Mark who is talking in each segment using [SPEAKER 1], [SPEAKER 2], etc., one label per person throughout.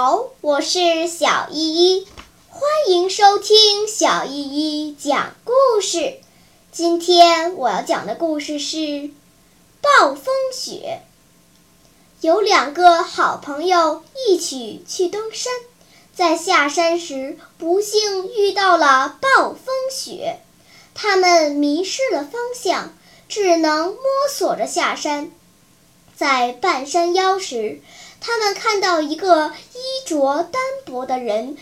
[SPEAKER 1] 好，我是小依依，欢迎收听小依依讲故事。今天我要讲的故事是《暴风雪》。有两个好朋友一起去登山，在下山时不幸遇到了暴风雪，他们迷失了方向，只能摸索着下山。在半山腰时，他们看到一个衣着单薄的人晕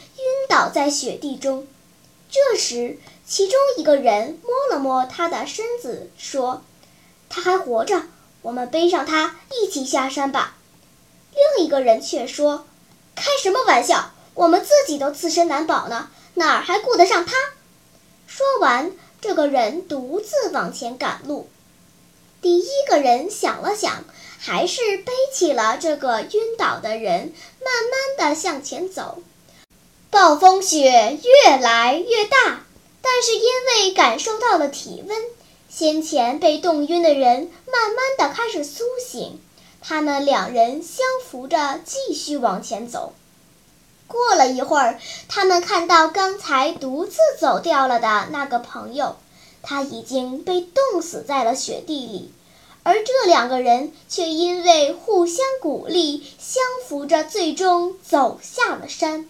[SPEAKER 1] 倒在雪地中。这时，其中一个人摸了摸他的身子，说：“他还活着，我们背上他一起下山吧。”另一个人却说：“开什么玩笑？我们自己都自身难保呢，哪儿还顾得上他？”说完，这个人独自往前赶路。第一个人想了想。还是背起了这个晕倒的人，慢慢的向前走。暴风雪越来越大，但是因为感受到了体温，先前被冻晕的人慢慢的开始苏醒。他们两人相扶着继续往前走。过了一会儿，他们看到刚才独自走掉了的那个朋友，他已经被冻死在了雪地里。而这两个人却因为互相鼓励，相扶着，最终走下了山。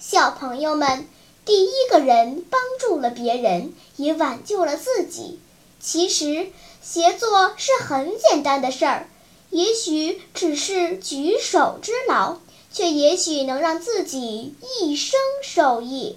[SPEAKER 1] 小朋友们，第一个人帮助了别人，也挽救了自己。其实，协作是很简单的事儿，也许只是举手之劳，却也许能让自己一生受益。